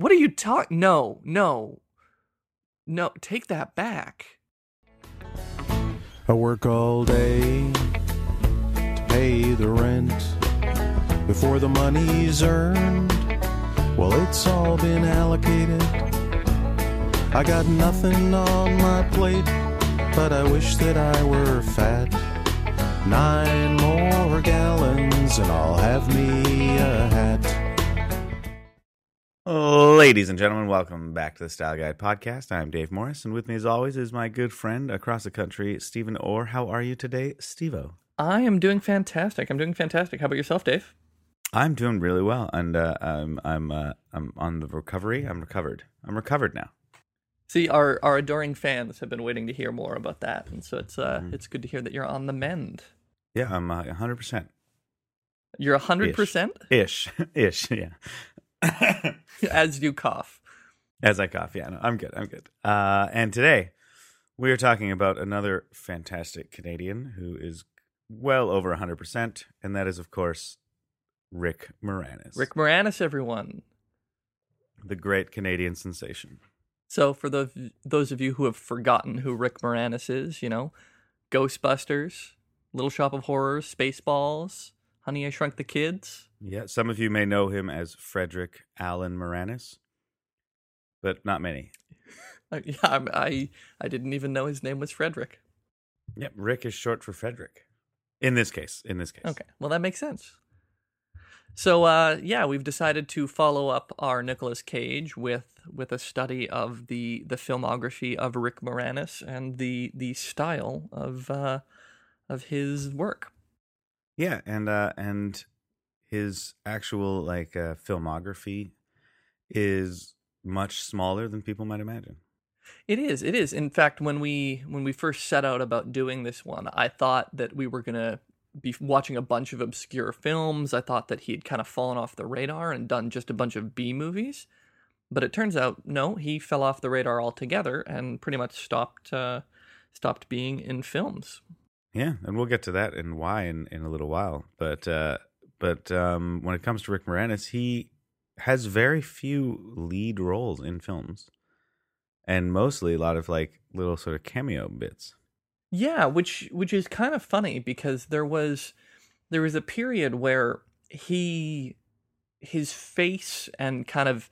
What are you talking? No, no, no. Take that back. I work all day to pay the rent before the money's earned. Well, it's all been allocated. I got nothing on my plate, but I wish that I were fat. Nine more gallons, and I'll have me a hat. Ladies and gentlemen, welcome back to the Style Guide Podcast. I'm Dave Morris, and with me, as always, is my good friend across the country, Steven Orr. How are you today, Stevo? I am doing fantastic. I'm doing fantastic. How about yourself, Dave? I'm doing really well, and uh, I'm I'm uh, I'm on the recovery. I'm recovered. I'm recovered now. See, our our adoring fans have been waiting to hear more about that, and so it's uh it's good to hear that you're on the mend. Yeah, I'm uh, 100 percent You're hundred percent ish ish. Yeah, as you cough. as I cough. Yeah, no, I'm good. I'm good. Uh, and today we are talking about another fantastic Canadian who is well over 100 percent, and that is, of course, Rick Moranis, Rick Moranis, everyone. the great Canadian sensation. So for the those of you who have forgotten who Rick Moranis is, you know, Ghostbusters, Little Shop of Horrors, Spaceballs, Honey I Shrunk the Kids. Yeah, some of you may know him as Frederick Allen Moranis, but not many. I, yeah, I, I I didn't even know his name was Frederick. Yep, Rick is short for Frederick. In this case, in this case. Okay, well that makes sense. So uh, yeah, we've decided to follow up our Nicolas Cage with with a study of the the filmography of Rick Moranis and the the style of uh, of his work. Yeah, and uh and his actual like uh, filmography is much smaller than people might imagine. It is. It is. In fact, when we when we first set out about doing this one, I thought that we were gonna be watching a bunch of obscure films. I thought that he had kind of fallen off the radar and done just a bunch of B movies. But it turns out, no, he fell off the radar altogether and pretty much stopped uh, stopped being in films. Yeah, and we'll get to that and why in, in a little while. But uh but um when it comes to Rick Moranis, he has very few lead roles in films. And mostly a lot of like little sort of cameo bits. Yeah, which which is kind of funny because there was there was a period where he his face and kind of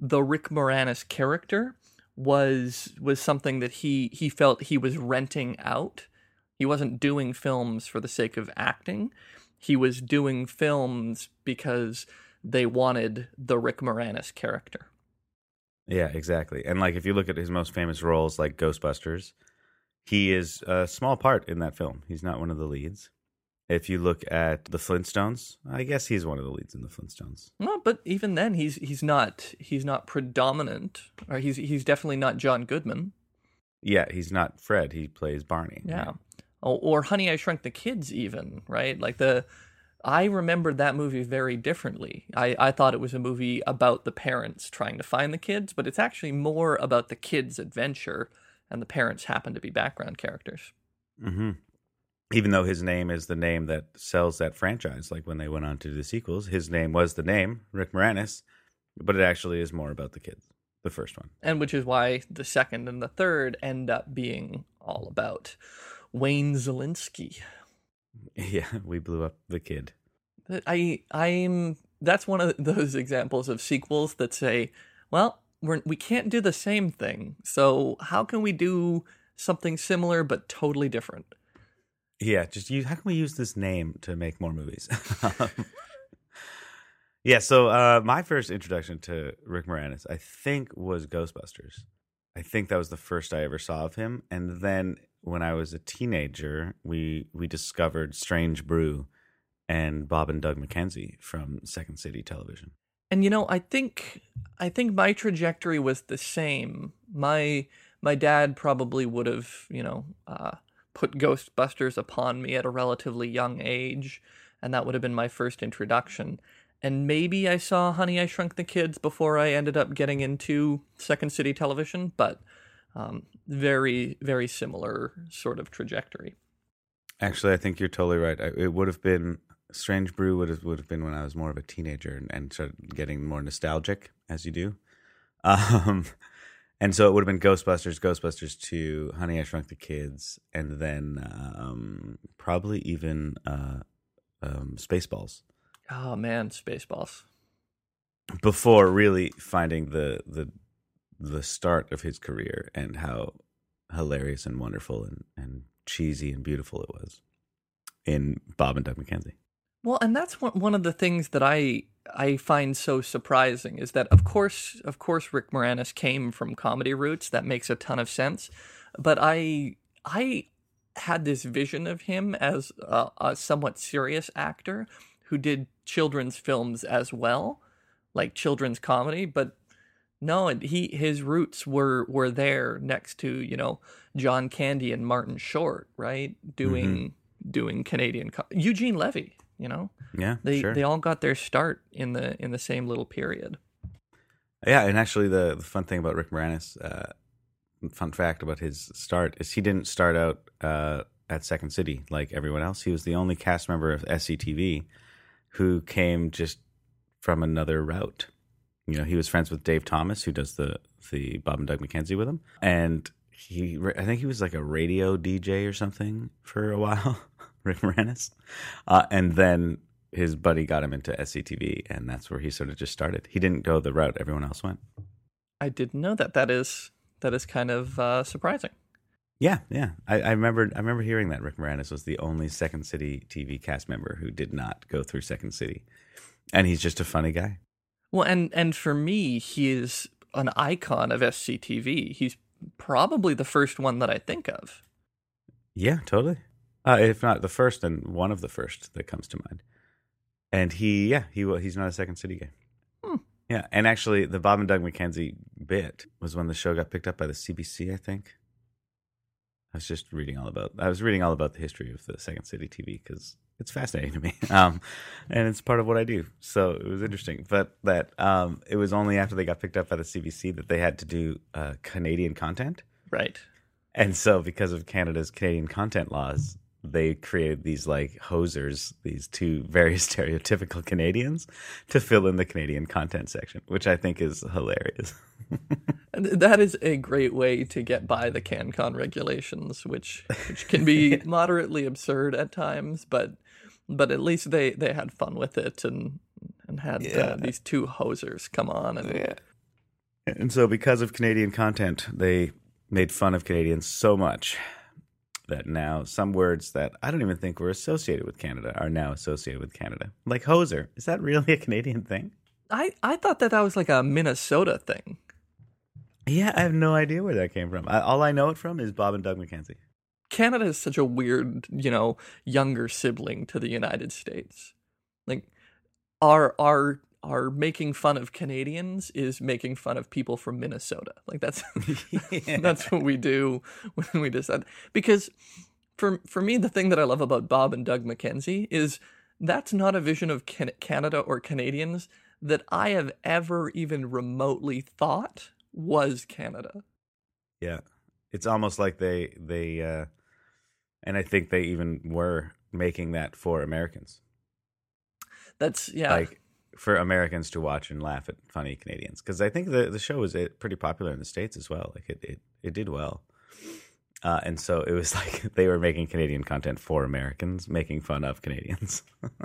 the Rick Moranis character was was something that he he felt he was renting out. He wasn't doing films for the sake of acting. He was doing films because they wanted the Rick Moranis character. Yeah, exactly. And like if you look at his most famous roles like Ghostbusters, he is a small part in that film. He's not one of the leads. If you look at the Flintstones, I guess he's one of the leads in the Flintstones. Well, but even then he's he's not he's not predominant or he's he's definitely not John Goodman. Yeah, he's not Fred. He plays Barney. Yeah. right? Or, or Honey I Shrunk the Kids even, right? Like the I remembered that movie very differently. I, I thought it was a movie about the parents trying to find the kids, but it's actually more about the kids' adventure, and the parents happen to be background characters. hmm Even though his name is the name that sells that franchise, like when they went on to do the sequels, his name was the name, Rick Moranis, but it actually is more about the kids, the first one. And which is why the second and the third end up being all about Wayne Szalinski. Yeah, we blew up the kid. I I'm that's one of those examples of sequels that say, well, we're, we can't do the same thing, so how can we do something similar but totally different? Yeah, just use. How can we use this name to make more movies? yeah. So uh, my first introduction to Rick Moranis, I think, was Ghostbusters. I think that was the first I ever saw of him, and then when I was a teenager, we we discovered Strange Brew and Bob and Doug McKenzie from Second City Television. And you know, I think I think my trajectory was the same. My my dad probably would have, you know, uh, put Ghostbusters upon me at a relatively young age, and that would have been my first introduction. And maybe I saw Honey I Shrunk the Kids before I ended up getting into Second City Television, but um, very very similar sort of trajectory. Actually, I think you're totally right. I- It would have been Strange Brew would have would have been when I was more of a teenager and, and started getting more nostalgic, as you do. Um, and so it would have been Ghostbusters, Ghostbusters 2, Honey, I Shrunk the Kids, and then um, probably even uh, um, Spaceballs Oh man, Spaceballs. before really finding the the the start of his career and how hilarious and wonderful and, and cheesy and beautiful it was in Bob and Doug McKenzie. Well, and that's one of the things that I I find so surprising is that of course of course Rick Moranis came from comedy roots. That makes a ton of sense. But I I had this vision of him as a, a somewhat serious actor who did children's films as well, like children's comedy. But no, and he his roots were were there next to you know John Candy and Martin Short, right? Doing doing Canadian co- Eugene Levy, you know Yeah, they sure. they all got their start in the in the same little period. Yeah, and actually, the, the fun thing about Rick Moranis, uh, fun fact about his start is he didn't start out uh, at Second City like everyone else. He was the only cast member of SCTV who came just from another route. You know, he was friends with Dave Thomas, who does the the Bob and Doug McKenzie with him, and he I think he was like a radio DJ or something for a while, Rick Moranis, uh, and then his buddy got him into SCTV, and that's where he sort of just started. He didn't go the route everyone else went. I didn't know that. That is that is kind of uh, surprising. Yeah, yeah. I, I remember. I remember hearing that Rick Moranis was the only Second City TV cast member who did not go through Second City, and he's just a funny guy. Well, and and for me, he is an icon of SCTV. He's probably the first one that I think of. Yeah, totally. Uh, if not the first, then one of the first that comes to mind. And he, yeah, he he's not a Second City guy. Hmm. Yeah, and actually, the Bob and Doug McKenzie bit was when the show got picked up by the CBC. I think. I was just reading all about. I was reading all about the history of the Second City TV because it's fascinating to me, um, and it's part of what I do. So it was interesting. But that um, it was only after they got picked up by the CBC that they had to do uh, Canadian content. Right. And so, because of Canada's Canadian content laws, they created these like hosers, these two very stereotypical Canadians, to fill in the Canadian content section, which I think is hilarious. That is a great way to get by the CanCon regulations, which which can be moderately absurd at times, but but at least they they had fun with it and and had Yeah. uh, these two hosers come on and And so, because of Canadian content, they made fun of Canadians so much that now some words that I don't even think were associated with Canada are now associated with Canada. Like hoser. Is that really a Canadian thing? I I thought that that was like a Minnesota thing. Yeah, I have no idea where that came from. I, all I know it from is Bob and Doug McKenzie. Canada is such a weird, you know, younger sibling to the United States. Like our our our making fun of Canadians is making fun of people from Minnesota. Like that's that's what we do when we decide. Because for for me, the thing that I love about Bob and Doug McKenzie is that's not a vision of Can- Canada or Canadians that I have ever even remotely thought was Canada. Yeah. It's almost like they they uh and I think they even were making that for Americans. That's yeah. Like for Americans to watch and laugh at funny Canadians cuz I think the the show was uh, pretty popular in the states as well. Like it it, it did well. Uh, and so it was like they were making Canadian content for Americans, making fun of Canadians.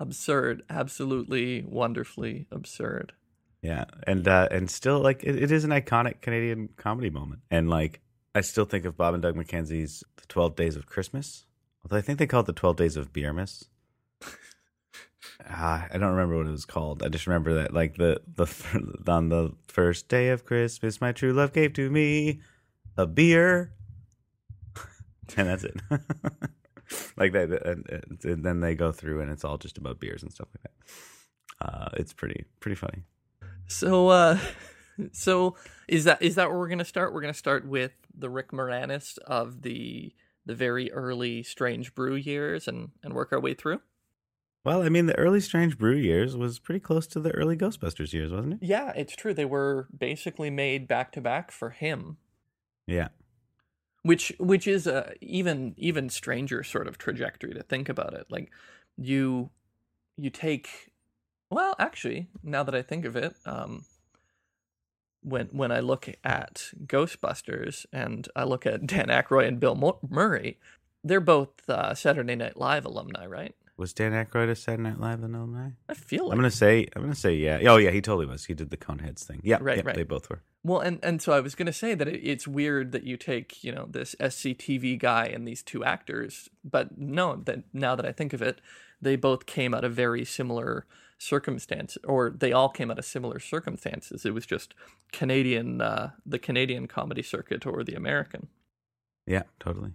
absurd absolutely wonderfully absurd Yeah, and uh, and still like it, it is an iconic Canadian comedy moment, and like I still think of Bob and Doug McKenzie's "The Twelve Days of Christmas," although I think they call it "The Twelve Days of Beermas." Ah, I don't remember what it was called. I just remember that like the the on the first day of Christmas, my true love gave to me a beer, and that's it. like that, and, and then they go through, and it's all just about beers and stuff like that. Uh, it's pretty pretty funny. so uh so is that is that where we're gonna start we're gonna start with the rick moranis of the the very early strange brew years and and work our way through Well, I mean, the early Strange Brew years was pretty close to the early Ghostbusters years, wasn't it? yeah it's true they were basically made back to back for him Yeah. which which is a even even stranger sort of trajectory to think about it like you you take well actually now that i think of it um when when I look at Ghostbusters and I look at Dan Aykroyd and Bill Murray, they're both uh, Saturday Night Live alumni, right? Was Dan Aykroyd a Saturday Night Live alumni? I feel like I'm gonna say I'm gonna say yeah. Oh yeah, he totally was. He did the Coneheads thing. Yeah, Right, yeah, right. They both were. Well, and and so I was going to say that it, it's weird that you take you know this SCTV guy and these two actors, but no, that now that I think of it, they both came out of very similar circumstances, or they all came out of similar circumstances. It was just Canadian, uh, the Canadian comedy circuit or the American. Yeah, totally.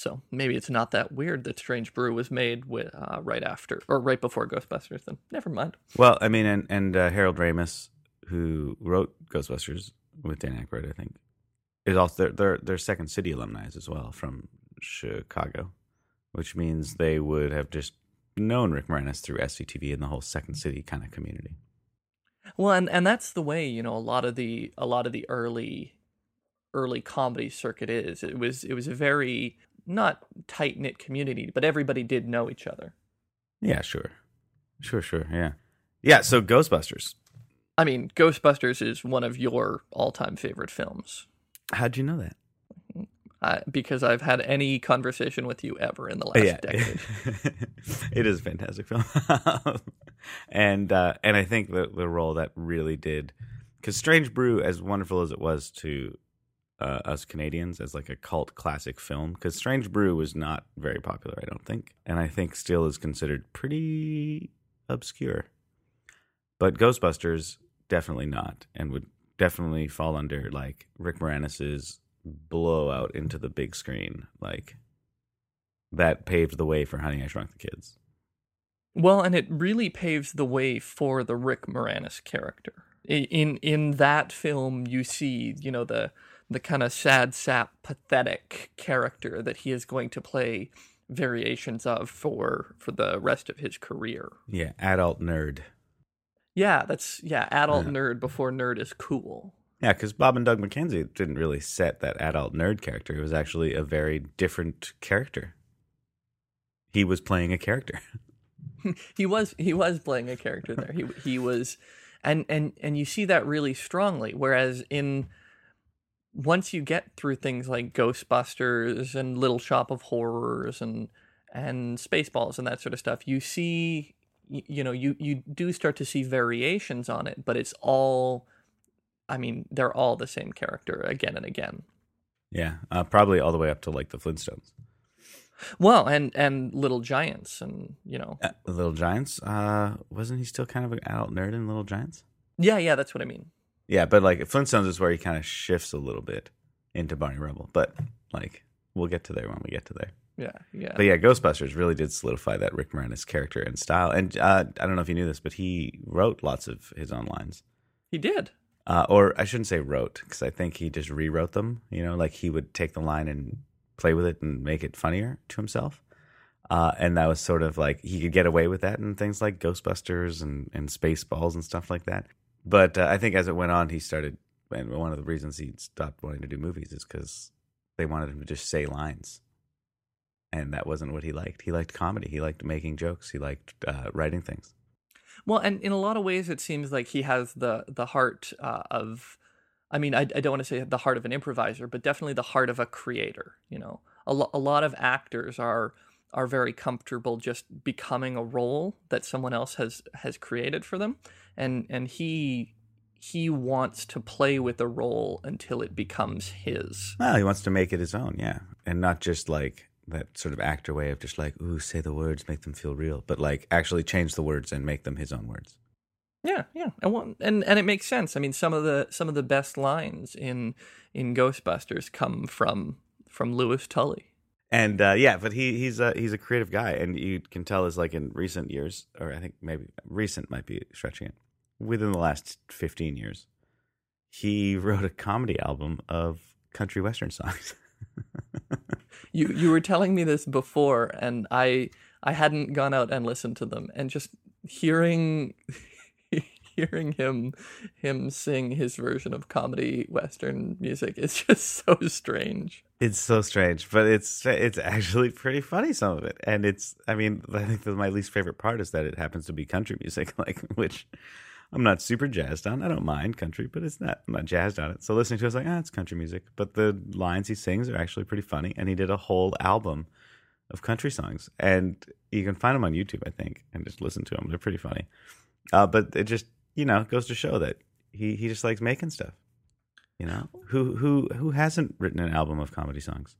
So maybe it's not that weird that Strange Brew was made with uh, right after or right before Ghostbusters. Then never mind. Well, I mean, and and uh, Harold Ramis, who wrote Ghostbusters with Dan Aykroyd, I think, is also they're they're, they're Second City alumni as well from Chicago, which means they would have just known Rick Moranis through SCTV and the whole Second City kind of community. Well, and and that's the way you know a lot of the a lot of the early early comedy circuit is. It was it was a very not tight knit community, but everybody did know each other. Yeah, sure, sure, sure. Yeah, yeah. So Ghostbusters. I mean, Ghostbusters is one of your all time favorite films. How'd you know that? Uh, because I've had any conversation with you ever in the last decade. it is a fantastic film, and uh, and I think the the role that really did because Strange Brew, as wonderful as it was to uh, us Canadians as like a cult classic film, because Strange Brew was not very popular, I don't think, and I think still is considered pretty obscure. But Ghostbusters definitely not, and would definitely fall under like Rick Moranis's blowout into the big screen, like that paved the way for Honey I Shrunk the Kids. Well, and it really paves the way for the Rick Moranis character. In in that film, you see, you know, the the kind of sad sap, pathetic character that he is going to play variations of for for the rest of his career. Yeah, adult nerd. Yeah, that's yeah, adult Yeah. nerd before nerd is cool. Yeah, because Bob and Doug McKenzie didn't really set that adult nerd character. It was actually a very different character. He was playing a character. he was he was playing a character there. He he was, and and and you see that really strongly. Whereas in once you get through things like Ghostbusters and Little Shop of Horrors and and Spaceballs and that sort of stuff, you see, you know, you you do start to see variations on it, but it's all, I mean, they're all the same character again and again. Yeah, uh, probably all the way up to like the Flintstones. Well, and and Little Giants, and you know, Uh, Little Giants. Uh, wasn't he still kind of an adult nerd in Little Giants? yeah, yeah, that's what I mean. Yeah, but like Flintstones is where he kind of shifts a little bit into Barney Rubble. But like we'll get to there when we get to there. Yeah, yeah. But yeah, Ghostbusters really did solidify that Rick Moranis character and style. And uh, I don't know if you knew this, but he wrote lots of his own lines. he did. Uh, or I shouldn't say wrote, because I think he just rewrote them. You know, like he would take the line and play with it and make it funnier to himself. Uh, and that was sort of like he could get away with that in things like Ghostbusters and, and Spaceballs and stuff like that. But uh, I think as it went on, he started, and one of the reasons he stopped wanting to do movies is because they wanted him to just say lines. And that wasn't what he liked. He liked comedy. He liked making jokes. He liked uh, writing things. Well, and in a lot of ways, it seems like he has the the heart uh, of. I mean, I, I don't want to say the heart of an improviser, but definitely the heart of a creator. You know, a, lo- a lot of actors are are very comfortable just becoming a role that someone else has has created for them, and and he he wants to play with a role until it becomes his. Well, he wants to make it his own, yeah, and not just like that sort of actor way of just like, ooh, say the words, make them feel real, but like actually change the words and make them his own words. Yeah, yeah, and well, and and it makes sense. I mean, some of the some of the best lines in in Ghostbusters come from from Louis Tully. And uh, yeah, but he he's a he's a creative guy, and you can tell is like in recent years, or I think maybe recent might be stretching it. Within the last fifteen years, he wrote a comedy album of country western songs. You you were telling me this before, and I I hadn't gone out and listened to them, and just hearing hearing him him sing his version of comedy western music is just so strange. It's so strange, but it's it's actually pretty funny some of it, and it's I mean I think my least favorite part is that it happens to be country music, like which I'm not super jazzed on. I don't mind country, but it's not. I'm not jazzed on it. So listening to it, I was like, ah, it's country music. But the lines he sings are actually pretty funny, and he did a whole album of country songs, and you can find them on YouTube, I think, and just listen to them. They're pretty funny. Uh, but it just you know goes to show that he he just likes making stuff. You know who who who hasn't written an album of comedy songs?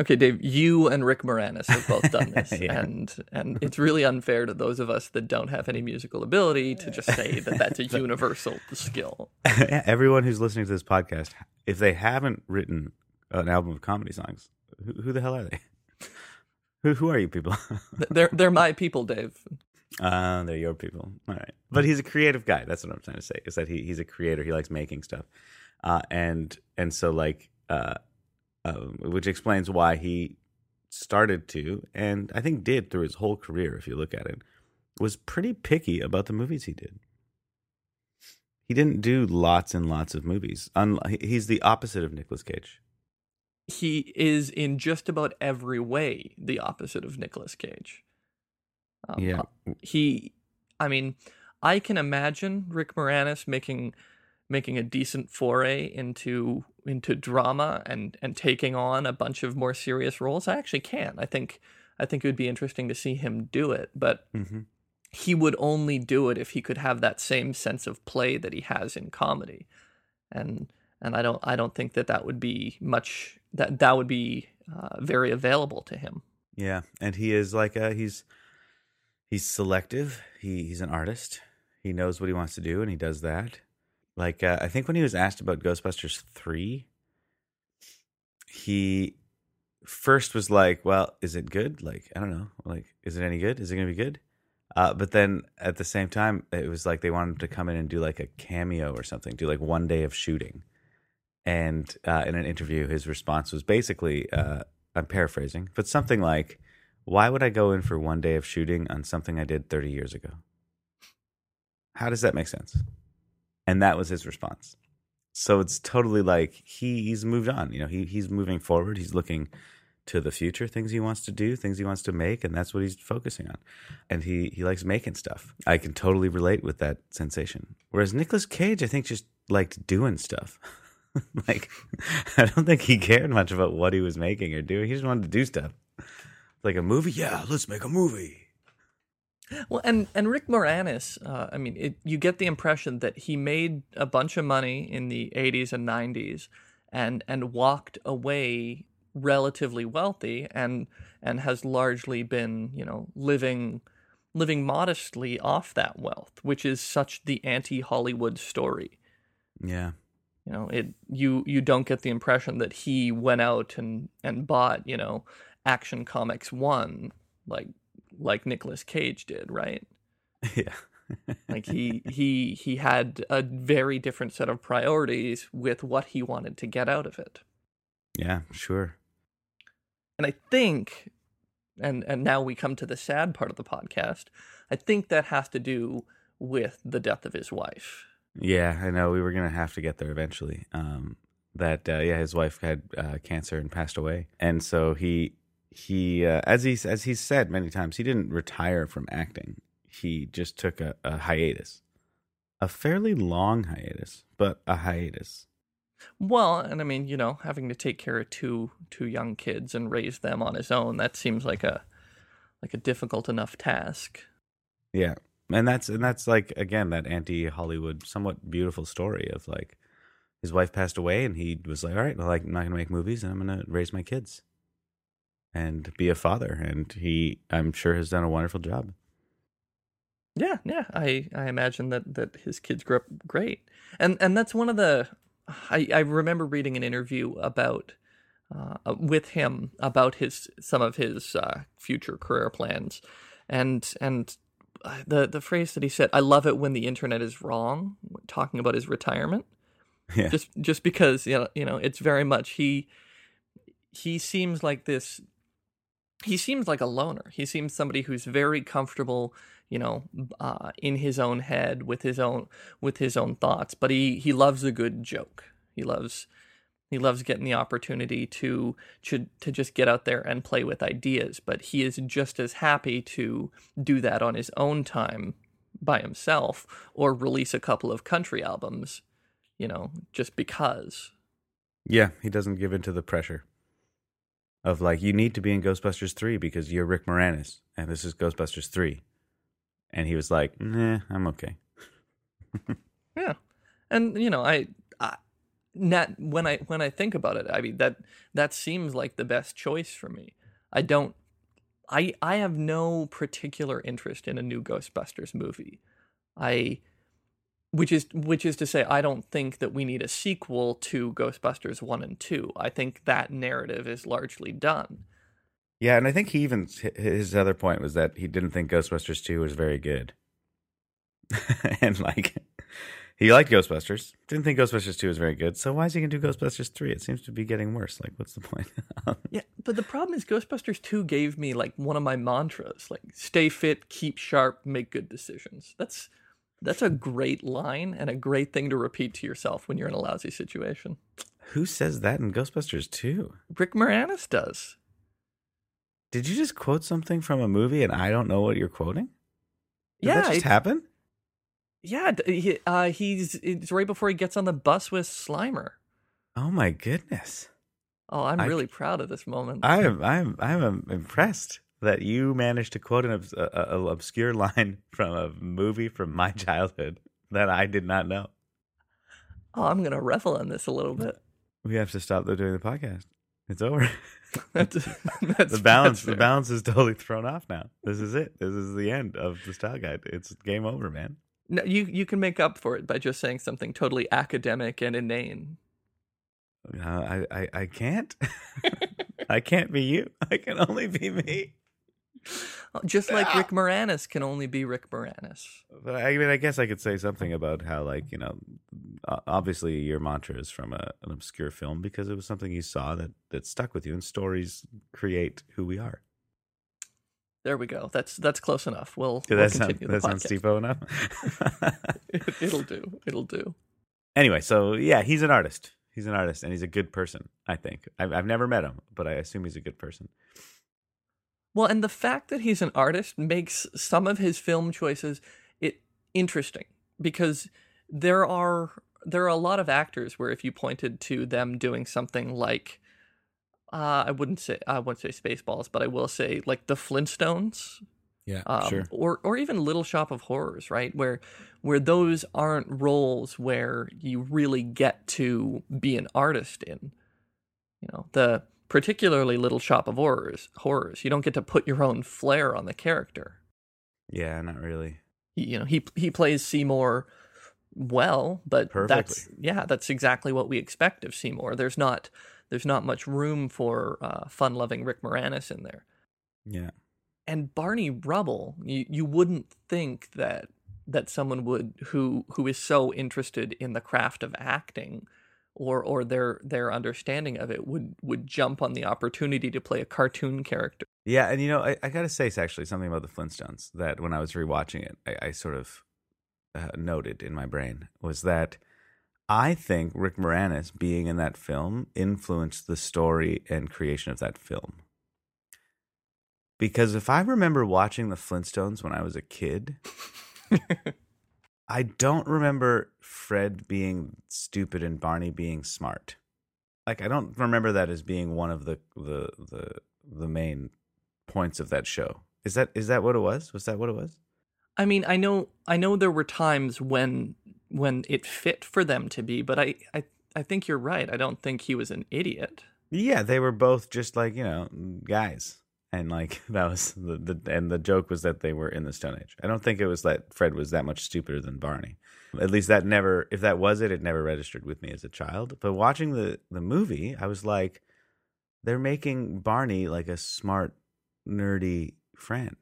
Okay, Dave, you and Rick Moranis have both done this, Yeah. and and it's really unfair to those of us that don't have any musical ability to just say that that's a universal skill. Everyone who's listening to this podcast, if they haven't written an album of comedy songs, who, who the hell are they? Who who are you people? They're they're my people, Dave. Uh, they're your people. All right. But he's a creative guy. That's what I'm trying to say. Is that he, he's a creator. He likes making stuff. Uh, and and so like uh, uh, which explains why he started to and I think did through his whole career, if you look at it, was pretty picky about the movies he did. He didn't do lots and lots of movies. He's the opposite of Nicolas Cage. He is in just about every way the opposite of Nicolas Cage. Um, Yeah. he i mean i can imagine rick moranis making making a decent foray into into drama and and taking on a bunch of more serious roles i actually can i think i think it would be interesting to see him do it but hmm he would only do it if he could have that same sense of play that he has in comedy and and i don't i don't think that that would be much that that would be uh, very available to him Yeah, and he is like a he's he's selective. He he's an artist. He knows what he wants to do, and he does that. Like uh, I think when he was asked about Ghostbusters three, he first was like, "Well, is it good? Like I don't know. Like is it any good? Is it gonna be good?" Uh, but then at the same time, it was like they wanted him to come in and do like a cameo or something, do like one day of shooting. And uh, in an interview, his response was basically, uh, I'm paraphrasing, but something like, Why would I go in for one day of shooting on something I did 30 years ago? How does that make sense? And that was his response. So it's totally like he, he's moved on. You know, he, he's moving forward. He's looking to the future, things he wants to do, things he wants to make, and that's what he's focusing on. And he, he likes making stuff. I can totally relate with that sensation. Whereas Nicolas Cage, I think, just liked doing stuff. like, I don't think he cared much about what he was making or doing. He just wanted to do stuff. Like a movie? Yeah, let's make a movie. Well, and and Rick Moranis, uh, I mean, it, you get the impression that he made a bunch of money in the '80s and '90s, and and walked away relatively wealthy, and and has largely been, you know, living living modestly off that wealth, which is such the anti-Hollywood story. Yeah. You know, it you you don't get the impression that he went out and and bought, you know, Action Comics one like like Nicolas Cage did, right? Yeah. Like he he he had a very different set of priorities with what he wanted to get out of it. yeah, sure. And I think and and now we come to the sad part of the podcast. I think that has to do with the death of his wife. Yeah, I know. We were going to have to get there eventually. Um, that, uh, yeah, his wife had uh, cancer and passed away. And so he, he uh, as he's as he's said many times, he didn't retire from acting. He just took a, a hiatus, a fairly long hiatus, but a hiatus. Well, and I mean, you know, having to take care of two two young kids and raise them on his own, that seems like a like a difficult enough task. Yeah, and that's and that's like again that anti-Hollywood, somewhat beautiful story of like his wife passed away, and he was like, "All right, well, like, I'm not gonna make movies, and I'm gonna raise my kids and be a father." And he, I'm sure, has done a wonderful job. Yeah, yeah. I, I imagine that, that his kids grew up great. And and that's one of the I, I remember reading an interview about uh, with him about his some of his uh, future career plans. And and uh, the the phrase that he said, I love it when the internet is wrong, talking about his retirement. Yeah, just just because you know you know it's very much he he seems like this he seems like a loner. He seems somebody who's very comfortable you know uh, in his own head with his own with his own thoughts but he he loves a good joke. He loves he loves getting the opportunity to to to just get out there and play with ideas but he is just as happy to do that on his own time by himself or release a couple of country albums, you know, just because. Yeah, he doesn't give in to the pressure of like you need to be in Ghostbusters three because you're Rick Moranis and this is Ghostbusters three, and he was like, "Nah, I'm okay." yeah, and you know, I, I, not when I when I think about it, I mean that that seems like the best choice for me. I don't, I I have no particular interest in a new Ghostbusters movie. I which is which is to say I don't think that we need a sequel to Ghostbusters 1 and 2. I think that narrative is largely done. Yeah, and I think he even his other point was that he didn't think Ghostbusters 2 was very good. and like he liked Ghostbusters, didn't think Ghostbusters 2 was very good. So why is he going to do Ghostbusters 3? It seems to be getting worse. Like what's the point? yeah, but the problem is Ghostbusters 2 gave me like one of my mantras, like stay fit, keep sharp, make good decisions. That's that's a great line and a great thing to repeat to yourself when you're in a lousy situation. Who says that in Ghostbusters 2? Rick Moranis does. Did you just quote something from a movie and I don't know what you're quoting? Did yeah, that just happen? Yeah, he, uh, he's it's right before he gets on the bus with Slimer. Oh my goodness! Oh, I'm I, really proud of this moment. I am, I'm, I'm impressed that you managed to quote an obs- a, a obscure line from a movie from my childhood that I did not know. Oh, I'm gonna revel in this a little bit. We have to stop doing the podcast. It's over. that's, that's, the balance. the balance is totally thrown off now. This is it. This is the end of the style guide. It's game over, man. No, you you can make up for it by just saying something totally academic and inane. Uh, I, I I can't. I can't be you. I can only be me. Just like Rick Moranis can only be Rick Moranis. But I mean, I guess I could say something about how, like, you know, obviously your mantra is from a, an obscure film because it was something you saw that that stuck with you, and stories create who we are. There we go. That's that's close enough. We'll, Did we'll that sound, that sounds cheapo enough. it, will do. It'll do. Anyway, so yeah, he's an artist. He's an artist, and he's a good person. I think I've, I've never met him, but I assume he's a good person. Well, and the fact that he's an artist makes some of his film choices it interesting because there are there are a lot of actors where if you pointed to them doing something like uh, I wouldn't say I wouldn't say Spaceballs, but I will say like the Flintstones, yeah, um, sure, or or even Little Shop of Horrors, right? Where where those aren't roles where you really get to be an artist in. You know, the particularly Little Shop of Horrors, horrors. You don't get to put your own flair on the character. Yeah, not really. You know, he he plays Seymour well, but Perfectly. that's yeah, that's exactly what we expect of Seymour. There's not there's not much room for uh, fun-loving Rick Moranis in there. Yeah. And Barney Rubble, you you wouldn't think that that someone would who who is so interested in the craft of acting or or their their understanding of it would would jump on the opportunity to play a cartoon character. Yeah, and you know, I, I got to say it's actually something about the Flintstones that when I was rewatching it, I, I sort of uh, noted in my brain was that I think Rick Moranis being in that film influenced the story and creation of that film. Because if I remember watching the Flintstones when I was a kid, I don't remember Fred being stupid and Barney being smart. Like I don't remember that as being one of the the the the main points of that show. Is that is that what it was? Was that what it was? I mean, I know I know there were times when when it fit for them to be, but I I I think you're right. I don't think he was an idiot. Yeah, they were both just like, you know, guys and like that was the, the and the joke was that they were in the Stone Age. I don't think it was that Fred was that much stupider than Barney. At least that never, if that was it, it never registered with me as a child. But watching the the movie, I was like, they're making Barney like a smart, nerdy friend,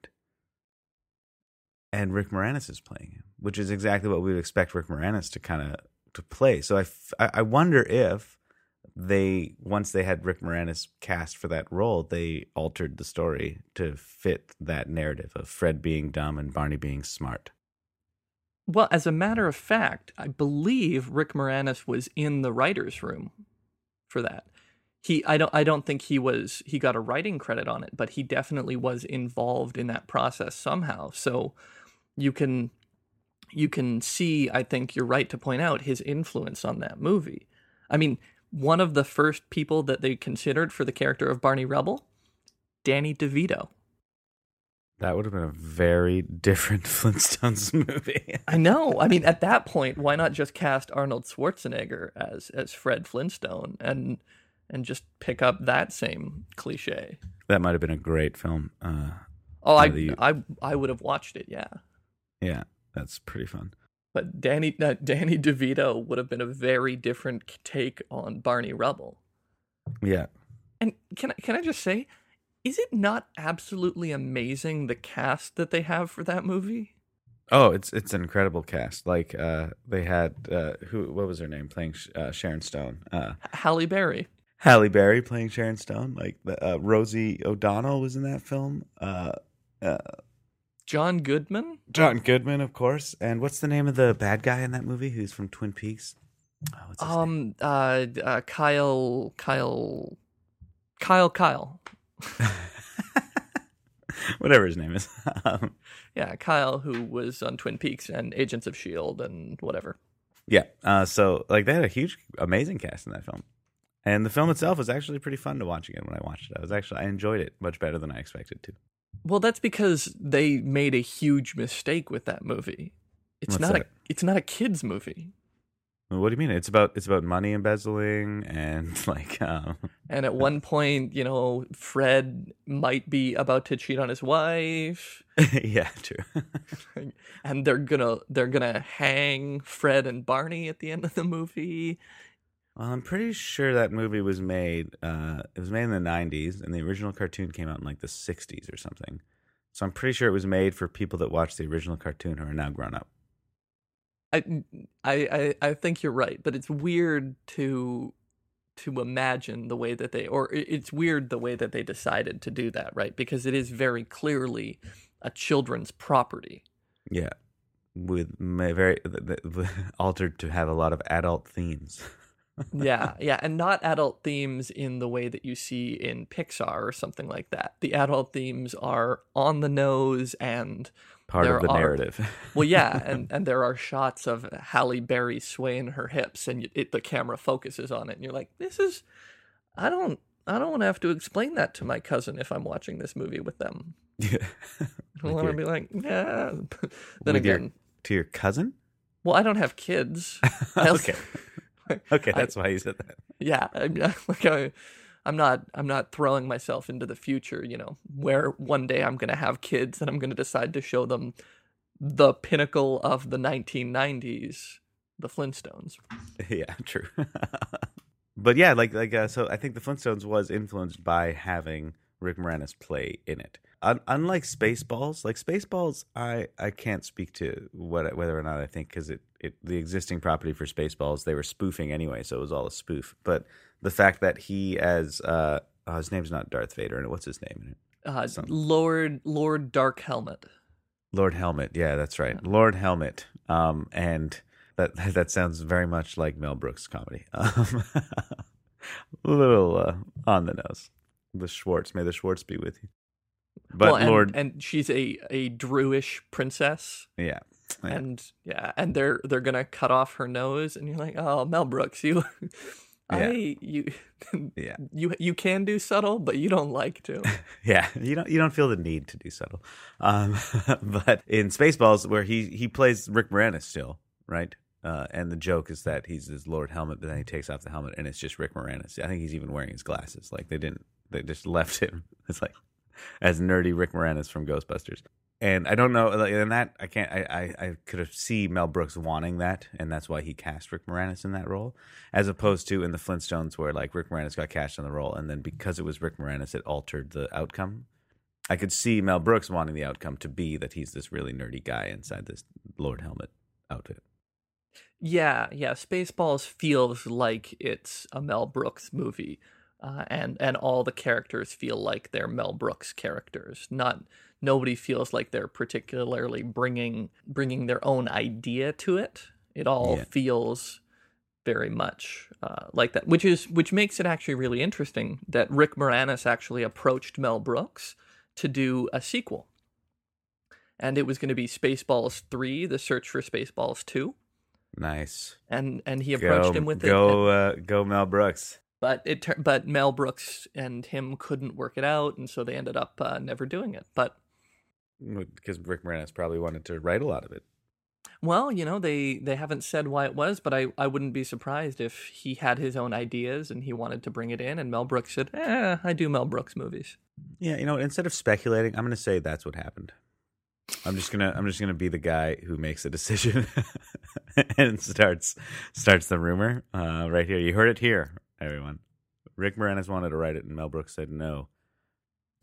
and Rick Moranis is playing him, which is exactly what we would expect Rick Moranis to kind of to play. So I, I wonder if they once they had Rick Moranis cast for that role, they altered the story to fit that narrative of Fred being dumb and Barney being smart. Well, as a matter of fact, I believe Rick Moranis was in the writers' room for that. He, I don't, I don't think he was. He got a writing credit on it, but he definitely was involved in that process somehow. So, you can, you can see, I think you're right to point out his influence on that movie. I mean, one of the first people that they considered for the character of Barney Rubble, Danny DeVito. That would have been a very different Flintstones movie. I know. I mean, at that point, why not just cast Arnold Schwarzenegger as as Fred Flintstone and and just pick up that same cliche? that might have been a great film. Uh, Oh, I, the- I I would have watched it, yeah. yeah, that's pretty fun. But Danny uh, Danny DeVito would have been a very different take on Barney Rubble. Yeah, And can I can I just say, is it not absolutely amazing the cast that they have for that movie? Oh, it's it's an incredible cast. Like uh, they had uh, who? What was her name playing Sh- uh, Sharon Stone? Uh, Halle Berry. Halle Berry playing Sharon Stone. Like the, uh, Rosie O'Donnell was in that film. Uh, uh, John Goodman? John Goodman, of course. And what's the name of the bad guy in that movie? Who's from Twin Peaks? Oh, what's his name? Um uh, uh Kyle Kyle Kyle Kyle. Whatever his name is. um, Yeah, Kyle who was on Twin Peaks and Agents of Shield and whatever. yeah. Uh, so like they had a huge, amazing cast in that film. And the film itself was actually pretty fun to watch again when I watched it. I was actually I enjoyed it much better than I expected to. Well, that's because they made a huge mistake with that movie. It's What's not that? a it's not a kids movie. What do you mean? It's about it's about money embezzling and like um, And at one point, you know, Fred might be about to cheat on his wife, yeah, true. and they're gonna they're gonna hang Fred and Barney at the end of the movie. well, I'm pretty sure that movie was made. Uh, it was made in the '90s, and the original cartoon came out in like the '60s or something. So I'm pretty sure it was made for people that watched the original cartoon who are now grown up. I I I, think you're right, but it's weird to to imagine the way that they or it's weird the way that they decided to do that, right? Because it is very clearly a children's property. Yeah, with very altered to have a lot of adult themes. yeah, yeah, and not adult themes in the way that you see in Pixar or something like that. The adult themes are on the nose and Part There of the are- narrative. well, yeah, and and there are shots of Halle Berry swaying her hips, and it, the camera focuses on it, and you're like, this is, I don't. I don't want to have to explain that to my cousin if I'm watching this movie with them. Yeah. I want to be like, yeah. then with your- again, to your cousin? well, I don't have kids. I okay. Okay, I- that's why you said that. yeah I'm, like I, I'm not i'm not throwing myself into the future you know where one day i'm going to have kids and i'm going to decide to show them the pinnacle of the 1990s the flintstones yeah, true. but yeah, like like uh, so, I think the Flintstones was influenced by having Rick Moranis play in it. Un- unlike Spaceballs, like Spaceballs, I I can't speak to what whether or not I think because it it the existing property for Spaceballs they were spoofing anyway, so it was all a spoof. But the fact that he as uh oh, his name's not Darth Vader, and what's his name in it? uh, lord lord dark helmet Lord Helmet. Yeah, that's right. Lord Helmet. Um, and that that sounds very much like Mel Brooks comedy. Um, a little uh, on the nose. The Schwartz. May the Schwartz be with you. But Well, and, Lord, and she's a a druish princess yeah, Yeah. and yeah and they're they're gonna cut off her nose and you're like oh mel brooks you i you yeah, you you can do subtle but you don't like to yeah. You don't you don't feel the need to do subtle. Um, but in Spaceballs, where he he plays Rick Moranis still, right? Uh, and the joke is that he's his Lord Helmet, but then he takes off the helmet and it's just Rick Moranis. I think he's even wearing his glasses. Like they didn't, they just left him. It's like as nerdy Rick Moranis from Ghostbusters. And I don't know, in that I can't. I, I I could have see Mel Brooks wanting that, and that's why he cast Rick Moranis in that role, as opposed to in the Flintstones where like Rick Moranis got cast in the role, and then because it was Rick Moranis, it altered the outcome. I could see Mel Brooks wanting the outcome to be that he's this really nerdy guy inside this Lord Helmet outfit. Yeah, yeah. Spaceballs feels like it's a Mel Brooks movie, uh, and and all the characters feel like they're Mel Brooks characters. Not nobody feels like they're particularly bringing bringing their own idea to it. It all Yeah. feels very much uh, like that, which is which makes it actually really interesting that Rick Moranis actually approached Mel Brooks to do a sequel. and it was going to be Spaceballs three, The Search for Spaceballs two, Nice. and and he approached go, him with it. go, uh, go, Mel Brooks. but it but Mel Brooks and him couldn't work it out, and so they ended up uh, never doing it. But Because Rick Moranis probably wanted to write a lot of it. Well, you know, they they haven't said why it was, but I, I wouldn't be surprised if he had his own ideas and he wanted to bring it in, and Mel Brooks said, "Eh, I do Mel Brooks movies." Yeah, you know, instead of speculating, I'm going to say that's what happened. I'm just gonna I'm just gonna be the guy who makes a decision and starts starts the rumor uh, right here. You heard it here, everyone. Rick Moranis wanted to write it, and Mel Brooks said no.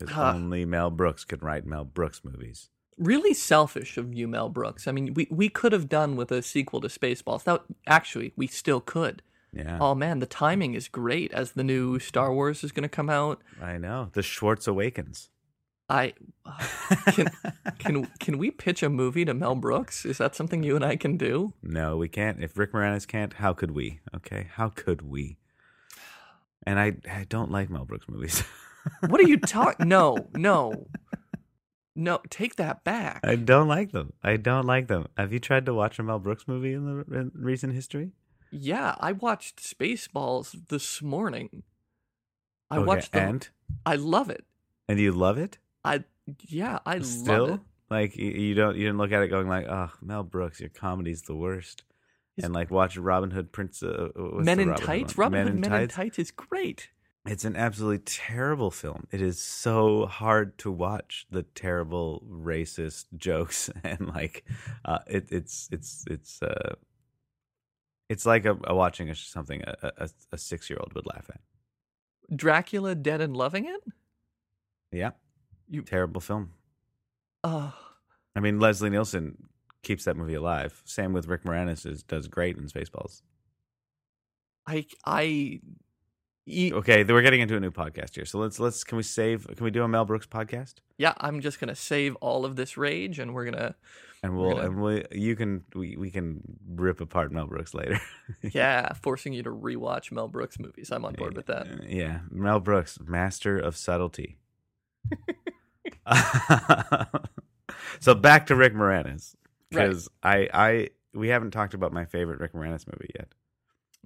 Because Huh. only Mel Brooks could write Mel Brooks movies. Really selfish of you, Mel Brooks. I mean, we we could have done with a sequel to Spaceballs. That actually, we still could. Yeah, Oh man, the timing is great as the new Star Wars is going to come out. I know. The Schwartz Awakens. I uh, can can can we pitch a movie to Mel Brooks? Is that something you and I can do? No, we can't. If Rick Moranis can't, how could we? Okay, how could we? And I, I don't like Mel Brooks movies. What are you talking? No, no, no. Take that back. I don't like them. I don't like them. Have you tried to watch a Mel Brooks movie in the in recent history? Yeah, I watched Spaceballs this morning. I Okay, watched them. and I love it. and you love it I yeah, I still. love it. Like you, don't you didn't look at it going like, oh, Mel Brooks, your comedy's the worst. And like watch Robin Hood Prince. Uh, Men the in Robin Tights. one? Robin Hood Men in Men in Tights. Tights is great. It's an absolutely terrible film. It is so hard to watch the terrible racist jokes and like uh, it, it's it's it's uh, it's like a, a watching a, something a, a, a six year old would laugh at. Dracula Dead and Loving It. Yeah, You terrible film. uh I mean, Leslie Nielsen keeps that movie alive. Same with Rick Moranis is does great in Spaceballs. I I e- Okay, we're getting into a new podcast here, so let's let's can we save? Can we do a Mel Brooks podcast? yeah, I'm just gonna save all of this rage, and we're gonna And we'll gonna- and we you can we, we can rip apart Mel Brooks later. yeah, forcing you to rewatch Mel Brooks movies. I'm on board with that. Yeah, Mel Brooks, master of subtlety. so back to Rick Moranis because I I we haven't talked about my favorite Rick Moranis movie yet,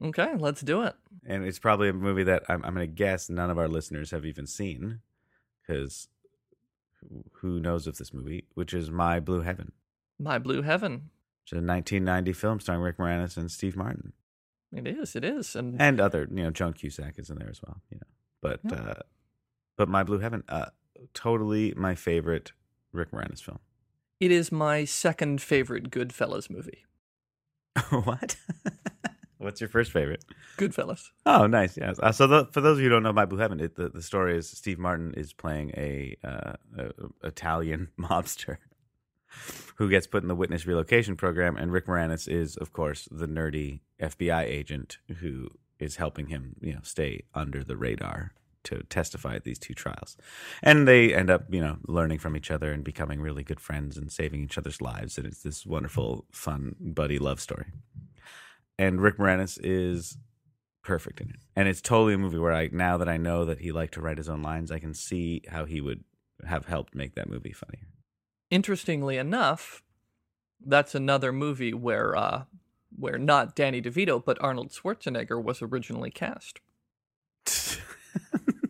Okay, let's do it. and it's probably a movie that I'm, I'm going to guess none of our listeners have even seen because who knows of this movie, which is My Blue Heaven, My Blue Heaven. It's a 1990 film starring Rick Moranis and Steve Martin. It is. It is. And and other you know Joan Cusack is in there as well you know but Yeah. uh but my blue heaven uh totally my favorite rick moranis film it is my second favorite Goodfellas movie. what what's your first favorite? Goodfellas. oh nice. Yes. Uh, so the, for those of you who don't know my blue heaven it, the, the story is steve martin is playing a, uh, a italian mobster who gets put in the witness relocation program and rick moranis is of course the nerdy fbi agent who is helping him you know stay under the radar to testify at these two trials. And they end up you know learning from each other and becoming really good friends and saving each other's lives. And it's this wonderful fun buddy love story and rick moranis is perfect in it. And it's totally a movie where i now that i know that he liked to write his own lines i can see how he would have helped make that movie funnier. Interestingly enough, that's another movie where uh where not Danny DeVito but Arnold Schwarzenegger was originally cast.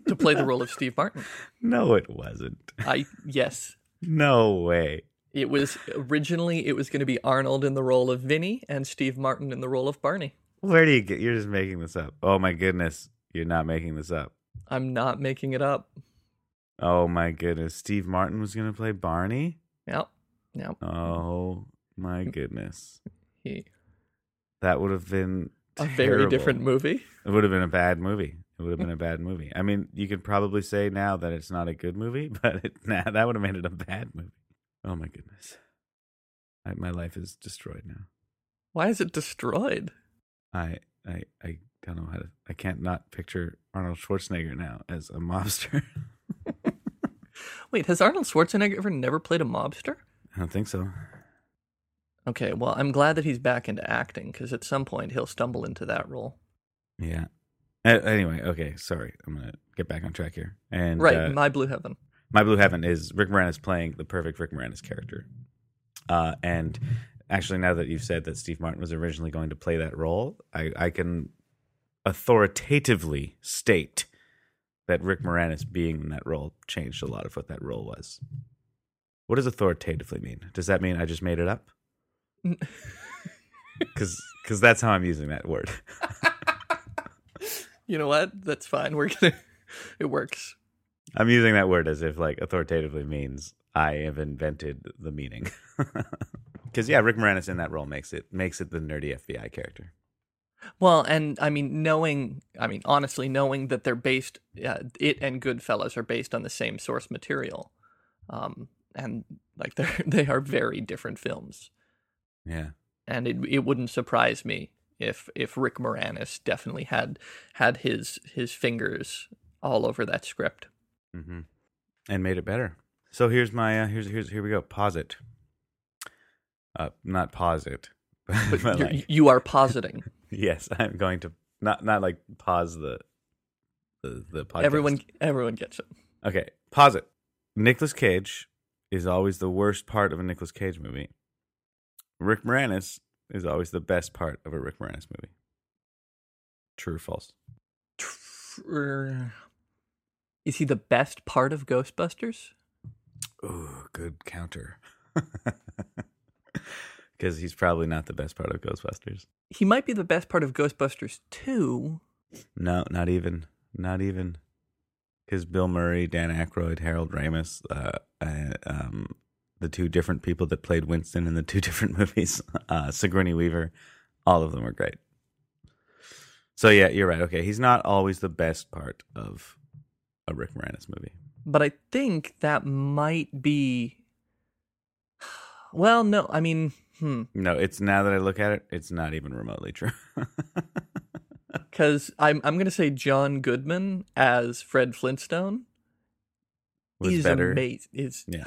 To play the role of Steve Martin. no it wasn't. I yes. no way It was originally it was going to be Arnold in the role of Vinny and Steve Martin in the role of Barney. where do you get you're just making this up oh my goodness you're not making this up I'm not making it up. oh my goodness steve martin was going to play barney Yep. Yep. Oh my mm. goodness. He, That would have been a very different movie. It would have been a bad movie. It would have been a bad movie. I mean, you could probably say now that it's not a good movie, but it, nah, that would have made it a bad movie. Oh my goodness. I, my life is destroyed now. Why is it destroyed? I I I don't know how to. I can't not picture Arnold Schwarzenegger now as a mobster. Wait, has Arnold Schwarzenegger ever never played a mobster? I don't think so. Okay, well, I'm glad that he's back into acting because at some point he'll stumble into that role. Yeah. Uh, anyway, okay. Sorry, I'm gonna get back on track here. And right, uh, My Blue Heaven. My Blue Heaven is Rick Moranis playing the perfect Rick Moranis character. Uh, and actually, now that you've said that Steve Martin was originally going to play that role, I, I can authoritatively state that Rick Moranis being in that role changed a lot of what that role was. What does authoritatively mean? Does that mean I just made it up? Because because that's how I'm using that word. You know what? That's fine. We're gonna. It works. I'm using that word as if like authoritatively means I have invented the meaning. Because yeah, Rick Moranis in that role makes it makes it the nerdy FBI character. Well, and I mean, knowing, I mean, honestly, knowing that they're based, uh, it and Goodfellas are based on the same source material, um, and like they're they are very different films, Yeah. and it it wouldn't surprise me if if Rick Moranis definitely had had his his fingers all over that script. Hmm And made it better. So here's my uh, here's here's here we go. Pause it. Uh, not pause it. but You're, like- you are positing. yes, I'm going to not not like pause the the the podcast. everyone everyone gets it. Okay, pause it. Nicolas Cage is always the worst part of a Nicolas Cage movie. Rick Moranis is always the best part of a Rick Moranis movie. True or false? Tr- Is he the best part of Ghostbusters? Ooh, good counter. Because he's probably not the best part of Ghostbusters. He might be the best part of Ghostbusters too. No, not even. Not even. Because Bill Murray, Dan Aykroyd, Harold Ramis, uh, uh, um, the two different people that played Winston in the two different movies, uh, Sigourney Weaver, all of them are great. So yeah, you're right. Okay, he's not always the best part of a Rick Moranis movie. But I think that might be. Well, no, I mean, hmm. No, it's now that I look at it, it's not even remotely true. Because I'm, I'm going to say John Goodman as Fred Flintstone was is better. amazing. Is, Yeah,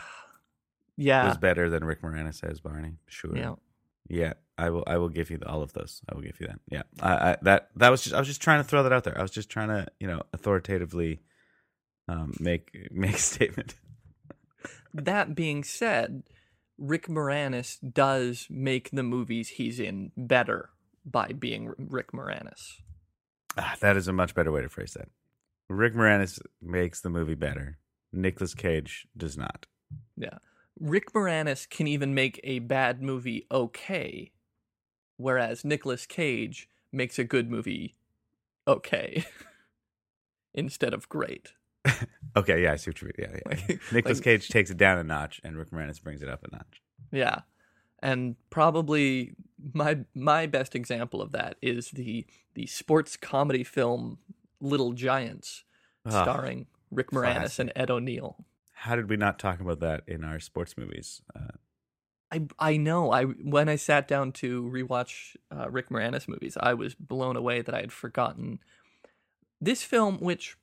yeah. was better than Rick Moranis as Barney. Sure. yeah. Yeah, I will. I will give you all of those. I will give you that. Yeah, I, I that that was just. I was just trying to throw that out there. I was just trying to, you know, authoritatively um, make make a statement. That being said, Rick Moranis does make the movies he's in better by being Rick Moranis. Ah, that is a much better way to phrase that. Rick Moranis makes the movie better. Nicolas Cage does not. Yeah. Rick Moranis can even make a bad movie okay, whereas Nicolas Cage makes a good movie okay instead of great. Okay, yeah, I see what you mean. Yeah, yeah. Like- Nicolas like- Cage takes it down a notch, and Rick Moranis brings it up a notch. Yeah. And probably my my best example of that is the the sports comedy film Little Giants starring Rick Moranis classic. and Ed O'Neill. How did we not talk about that in our sports movies? Uh, I I know. I when I sat down to rewatch uh, Rick Moranis movies, I was blown away that I had forgotten this film, which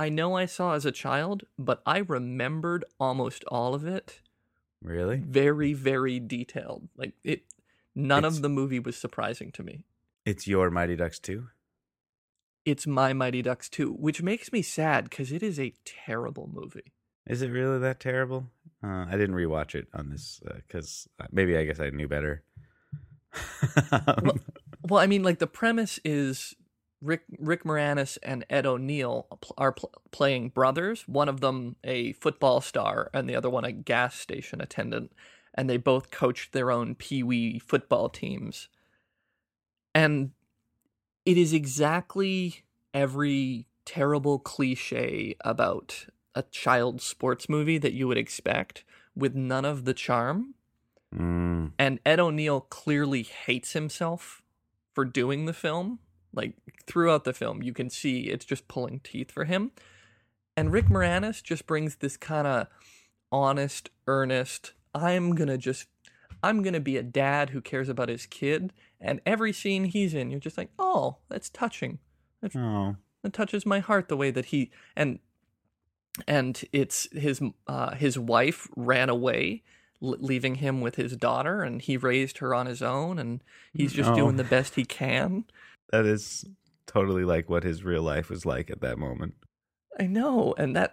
I know I saw as a child, but I remembered almost all of it really? very, very detailed. Like it, none It's- of the movie was surprising to me. It's your Mighty Ducks too. It's My Mighty Ducks 2, which makes me sad because it is a terrible movie. Is it really that terrible? Uh, I didn't rewatch it on this because uh, maybe I guess I knew better. Well, well, I mean, like the premise is Rick Rick Moranis and Ed O'Neill are pl- playing brothers. One of them a football star, and the other one a gas station attendant, and they both coach their own pee wee football teams. And it is exactly every terrible cliche about a child sports movie that you would expect, with none of the charm Mm, and Ed O'Neill clearly hates himself for doing the film. Like throughout the film, you can see it's just pulling teeth for him. And Rick Moranis just brings this kind of honest, earnest, I'm gonna just, I'm gonna be a dad who cares about his kid. And every scene he's in, you're just like, oh, that's touching. oh, That touches my heart the way that he and and it's his uh, his wife ran away, l- leaving him with his daughter, and he raised her on his own, and he's just Oh. doing the best he can. That is totally like what his real life was like at that moment. I know, and that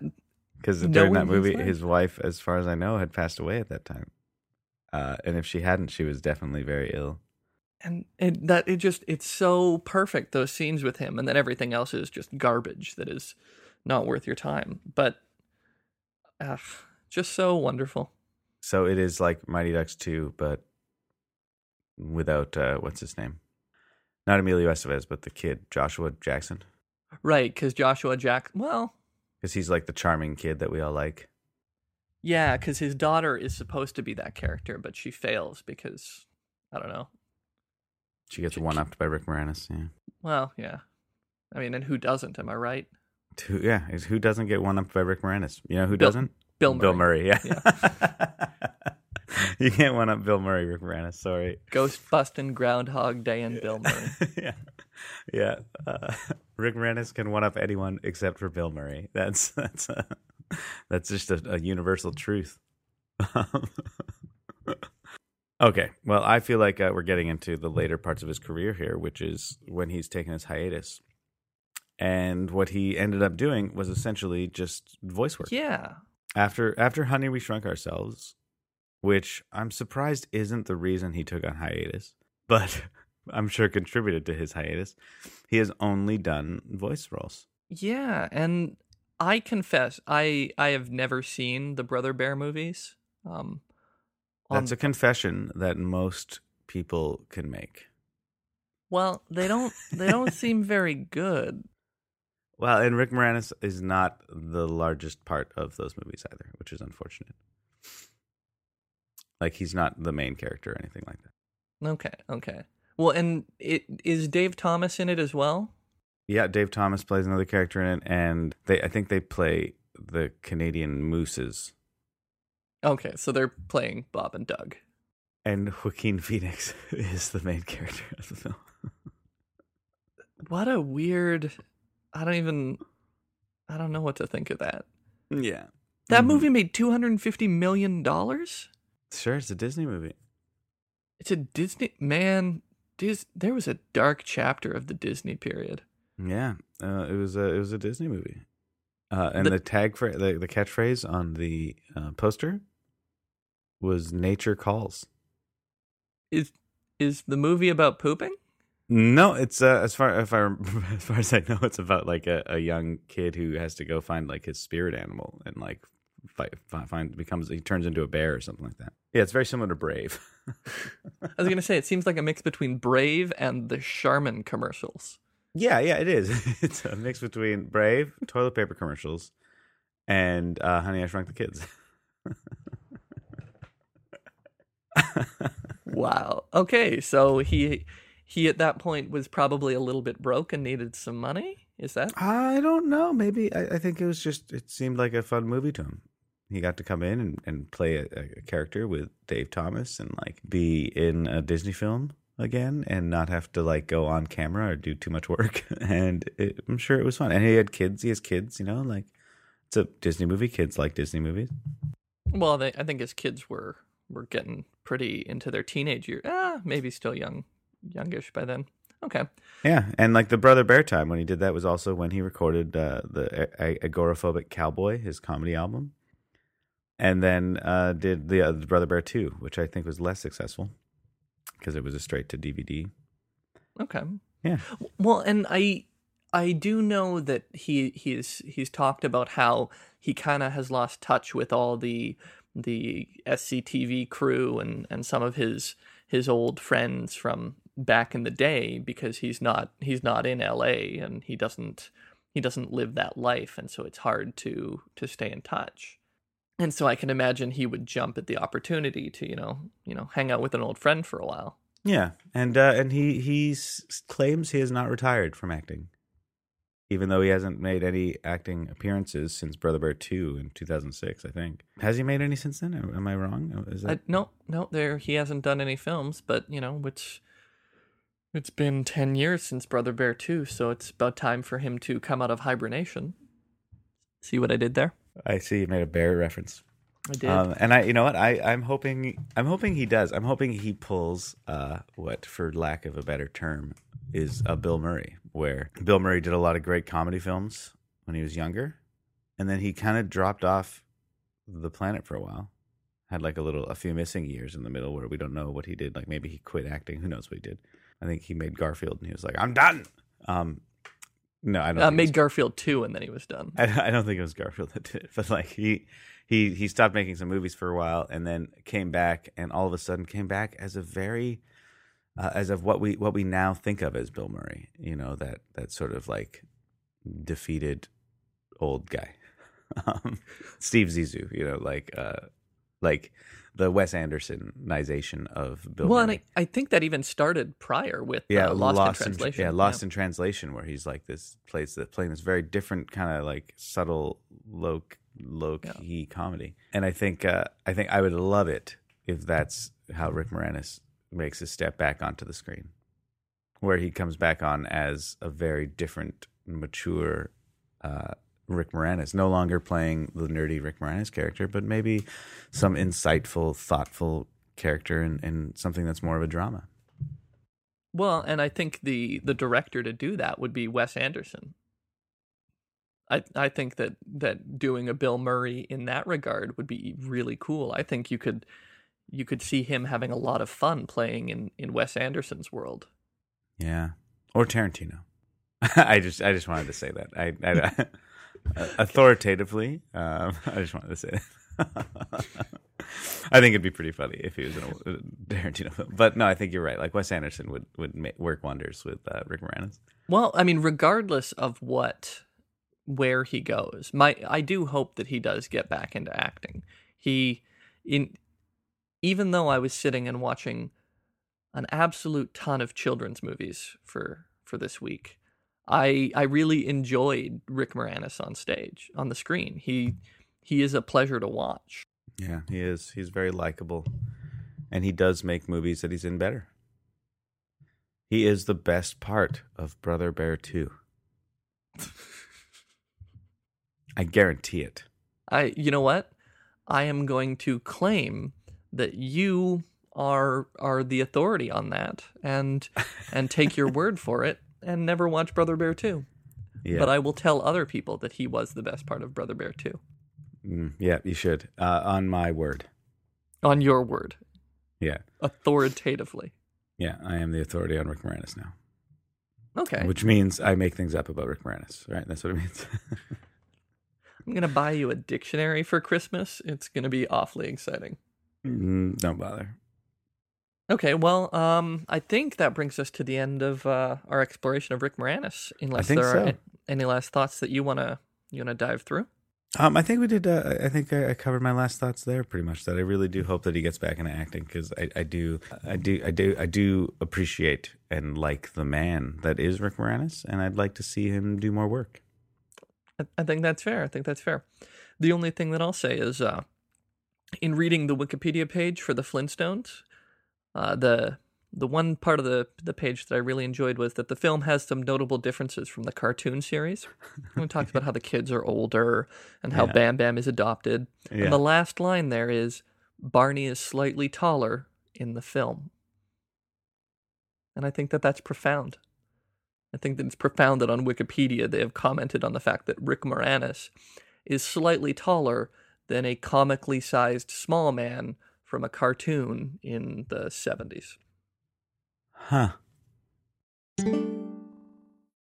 Because during that movie, his wife, as far as I know, had passed away at that time. Uh, and if she hadn't, she was definitely very ill. and it, that it just it's so perfect those scenes with him and then everything else is just garbage that is not worth your time but uh, just so wonderful So it is like Mighty Ducks 2, but without uh, what's his name? Not Emilio Estevez, but the kid, Joshua Jackson. right because joshua jack well Because he's like the charming kid that we all like. yeah because his daughter is supposed to be that character but she fails because i don't know She gets one upped by Rick Moranis. Yeah. well yeah i mean and who doesn't am i right Who, yeah. Who doesn't get one upped by Rick Moranis? You know who Bill- doesn't? bill murray, Bill Murray. Yeah. you can't one up Bill Murray, Rick Moranis. Sorry. ghost busting groundhog day and bill murray yeah. Yeah. Uh, Rick Moranis can one up anyone except for Bill Murray. That's that's uh, that's just a, a universal truth. okay. Well, I feel like uh, we're getting into the later parts of his career here, which is when he's taken his hiatus. And what he ended up doing was essentially just voice work. yeah After after Honey We Shrunk Ourselves, which I'm surprised isn't the reason he took on hiatus, but I'm sure contributed to his hiatus. He has only done voice roles. Yeah, and I confess, I I have never seen the Brother Bear movies. Um, That's a confession that most people can make. well, they don't they don't seem very good. Well, and Rick Moranis is not the largest part of those movies either, which is unfortunate. Like he's not the main character or anything like that. Okay, okay. Well, and it is Dave Thomas in it as well. Yeah, Dave Thomas plays another character in it, and they I think they play the Canadian Mooses. Okay, so they're playing Bob and Doug. And Joaquin Phoenix is the main character of the film. What a weird. I don't even. I don't know what to think of that. Yeah. That Mhm. movie made two hundred and fifty million dollars. Sure, it's a Disney movie. It's a Disney man. Dis, there was a dark chapter of the Disney period. Yeah, uh, it was a it was a Disney movie, uh, and The- the, tag for the, the catchphrase on the uh, poster was "Nature calls." Is is the movie about pooping? No, it's uh, as far if I as far as I know, it's about like a, a young kid who has to go find like his spirit animal and like fight, find, find becomes he turns into a bear or something like that. Yeah, it's very similar to Brave. I was gonna say it seems like a mix between Brave and the Charmin commercials. Yeah, yeah, it is. It's a mix between Brave, toilet paper commercials, and uh, Honey, I Shrunk the Kids. Wow. Okay, so he he at that point was probably a little bit broke and needed some money. Is that? I don't know. Maybe I, I think it was just it seemed like a fun movie to him. He got to come in and, and play a, a character with Dave Thomas and like be in a Disney film again and not have to like go on camera or do too much work. And it, I'm sure it was fun. And he had kids. He has kids. You know, like it's a Disney movie. Kids like Disney movies. Well, they, I think his kids were were getting pretty into their teenage year. Ah, maybe still young, youngish by then. Okay. Yeah, and like the Brother Bear time when he did that was also when he recorded uh, the a- Agoraphobic Cowboy, his comedy album, and then uh, did the, uh, the Brother Bear two, which I think was less successful because it was a straight to DVD. Okay. Yeah. Well, and I I do know that he he's he's talked about how he kind of has lost touch with all the the SCTV crew and and some of his his old friends from back in the day because he's not he's not in LA and he doesn't he doesn't live that life and so it's hard to to stay in touch. And so I can imagine he would jump at the opportunity to, you know, you know, hang out with an old friend for a while. Yeah, and uh, and he he claims he has not retired from acting, even though he hasn't made any acting appearances since Brother Bear two in two thousand six. I think has he made any since then? Am I wrong? Is I, that no, no, there he hasn't done any films, but you know, it's it's been ten years since Brother Bear two, so it's about time for him to come out of hibernation. See what I did there? I see you made a bear reference. I did. Um, and I, you know what, I, I'm hoping, I'm hoping he does. I'm hoping he pulls, uh, what, for lack of a better term, is a Bill Murray, where Bill Murray did a lot of great comedy films when he was younger, and then he kind of dropped off the planet for a while, had like a little a few missing years in the middle where we don't know what he did. Like maybe he quit acting. Who knows what he did? I think he made Garfield and he was like, "I'm done." Um, no, I don't. Uh, made Garfield two, and then he was done. I, I don't think it was Garfield that did it, but like he he he stopped making some movies for a while and then came back and all of a sudden came back as a very uh, as of what we what we now think of as Bill Murray, you know that that sort of like defeated old guy, um, Steve Zissou, you know, like uh, like the Wes Andersonization of Bill. well, and I, I think that even started prior with yeah, uh, Lost, in in, Translation. yeah, Lost in Translation, where he's like this plays that playing this very different kind of like subtle low low Yeah. key comedy, and I think uh, I think I would love it if that's how Rick Moranis makes his step back onto the screen, where he comes back on as a very different, mature. Uh, Rick Moranis, no longer playing the nerdy Rick Moranis character, but maybe some insightful, thoughtful character and, and something that's more of a drama. Well, and I think the the director to do that would be Wes Anderson. I I think that that doing a Bill Murray in that regard would be really cool. I think you could you could see him having a lot of fun playing in in Wes Anderson's world. Yeah, or Tarantino. I just I just wanted to say that. I, I authoritatively, um, I just wanted to say that. I think it'd be pretty funny if he was in a, Tarantino film. But no, I think you're right. Like Wes Anderson would would ma- work wonders with uh, Rick Moranis. Well, I mean, regardless of what where he goes, my I do hope that he does get back into acting. He in even though I was sitting and watching an absolute ton of children's movies for for this week, I I really enjoyed Rick Moranis on stage on the screen. He he is a pleasure to watch. Yeah, he is. He's very likable, and he does make movies that he's in better. He is the best part of Brother Bear Two. I guarantee it. I you know what? I am going to claim that you are are the authority on that and and take your word for it and never watch Brother Bear 2. Yeah, But I will tell other people that he was the best part of Brother Bear 2. Mm, yeah, you should. Uh, on my word. On your word, Yeah, authoritatively. yeah. I am the authority on Rick Moranis now, Okay. which means I make things up about Rick Moranis. Right? That's what it means. I'm going to buy you a dictionary for Christmas. It's going to be awfully exciting. Mm, Don't bother. Okay, well, um, I think that brings us to the end of uh, our exploration of Rick Moranis. Unless there are so. a- any last thoughts that you wanna you wanna dive through. Um, I think we did. Uh, I think I, I covered my last thoughts there pretty much. That I really do hope that he gets back into acting because I, I do, I do, I do, I do appreciate and like the man that is Rick Moranis, and I'd like to see him do more work. I, I think that's fair. I think that's fair. The only thing that I'll say is, uh, in reading the Wikipedia page for the Flintstones, uh, the the one part of the the page that I really enjoyed was that the film has some notable differences from the cartoon series. we talked about how the kids are older and how Yeah. Bam Bam is adopted. Yeah. And the last line there is Barney is slightly taller in the film. And I think that that's profound. I think that it's profound that on Wikipedia they have commented on the fact that Rick Moranis is slightly taller than a comically sized small man from a cartoon in the 70s. Huh.